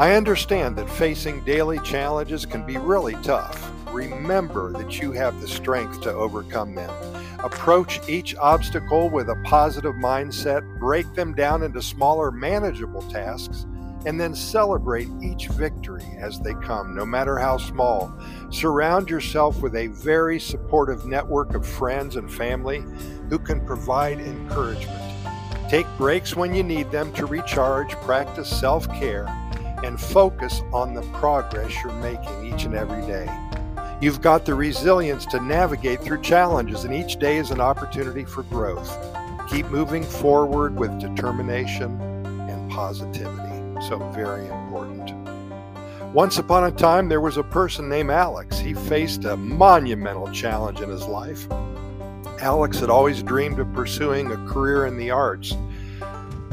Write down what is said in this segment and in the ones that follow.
I understand that facing daily challenges can be really tough. Remember that you have the strength to overcome them. Approach each obstacle with a positive mindset, break them down into smaller, manageable tasks, and then celebrate each victory as they come, no matter how small. Surround yourself with a very supportive network of friends and family who can provide encouragement. Take breaks when you need them to recharge, practice self care, and focus on the progress you're making each and every day. You've got the resilience to navigate through challenges, and each day is an opportunity for growth. Keep moving forward with determination and positivity. So, very important. Once upon a time, there was a person named Alex. He faced a monumental challenge in his life. Alex had always dreamed of pursuing a career in the arts,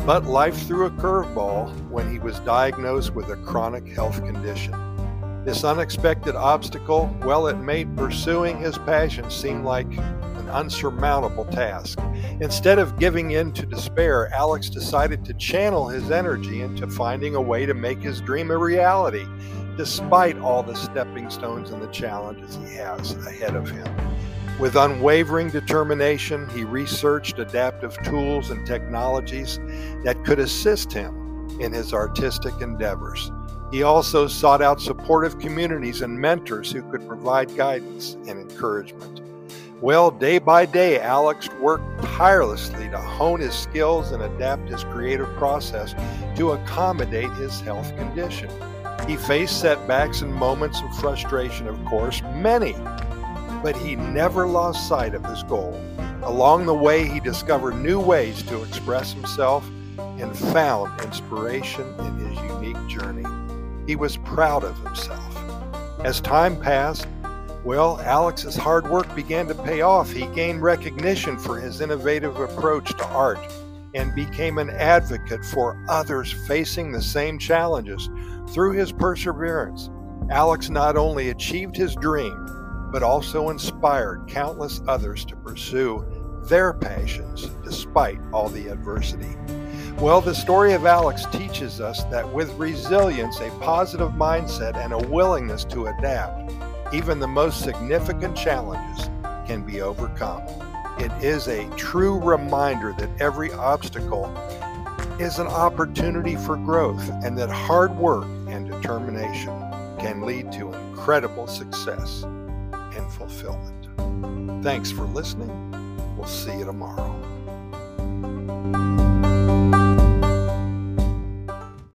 but life threw a curveball when he was diagnosed with a chronic health condition. This unexpected obstacle, well, it made pursuing his passion seem like an unsurmountable task. Instead of giving in to despair, Alex decided to channel his energy into finding a way to make his dream a reality, despite all the stepping stones and the challenges he has ahead of him. With unwavering determination, he researched adaptive tools and technologies that could assist him in his artistic endeavors. He also sought out supportive communities and mentors who could provide guidance and encouragement. Well, day by day, Alex worked tirelessly to hone his skills and adapt his creative process to accommodate his health condition. He faced setbacks and moments of frustration, of course, many, but he never lost sight of his goal. Along the way, he discovered new ways to express himself and found inspiration in his unique journey. He was proud of himself. As time passed, well, Alex's hard work began to pay off. He gained recognition for his innovative approach to art and became an advocate for others facing the same challenges. Through his perseverance, Alex not only achieved his dream, but also inspired countless others to pursue their passions despite all the adversity. Well, the story of Alex teaches us that with resilience, a positive mindset, and a willingness to adapt, even the most significant challenges can be overcome. It is a true reminder that every obstacle is an opportunity for growth and that hard work and determination can lead to incredible success and fulfillment. Thanks for listening. We'll see you tomorrow.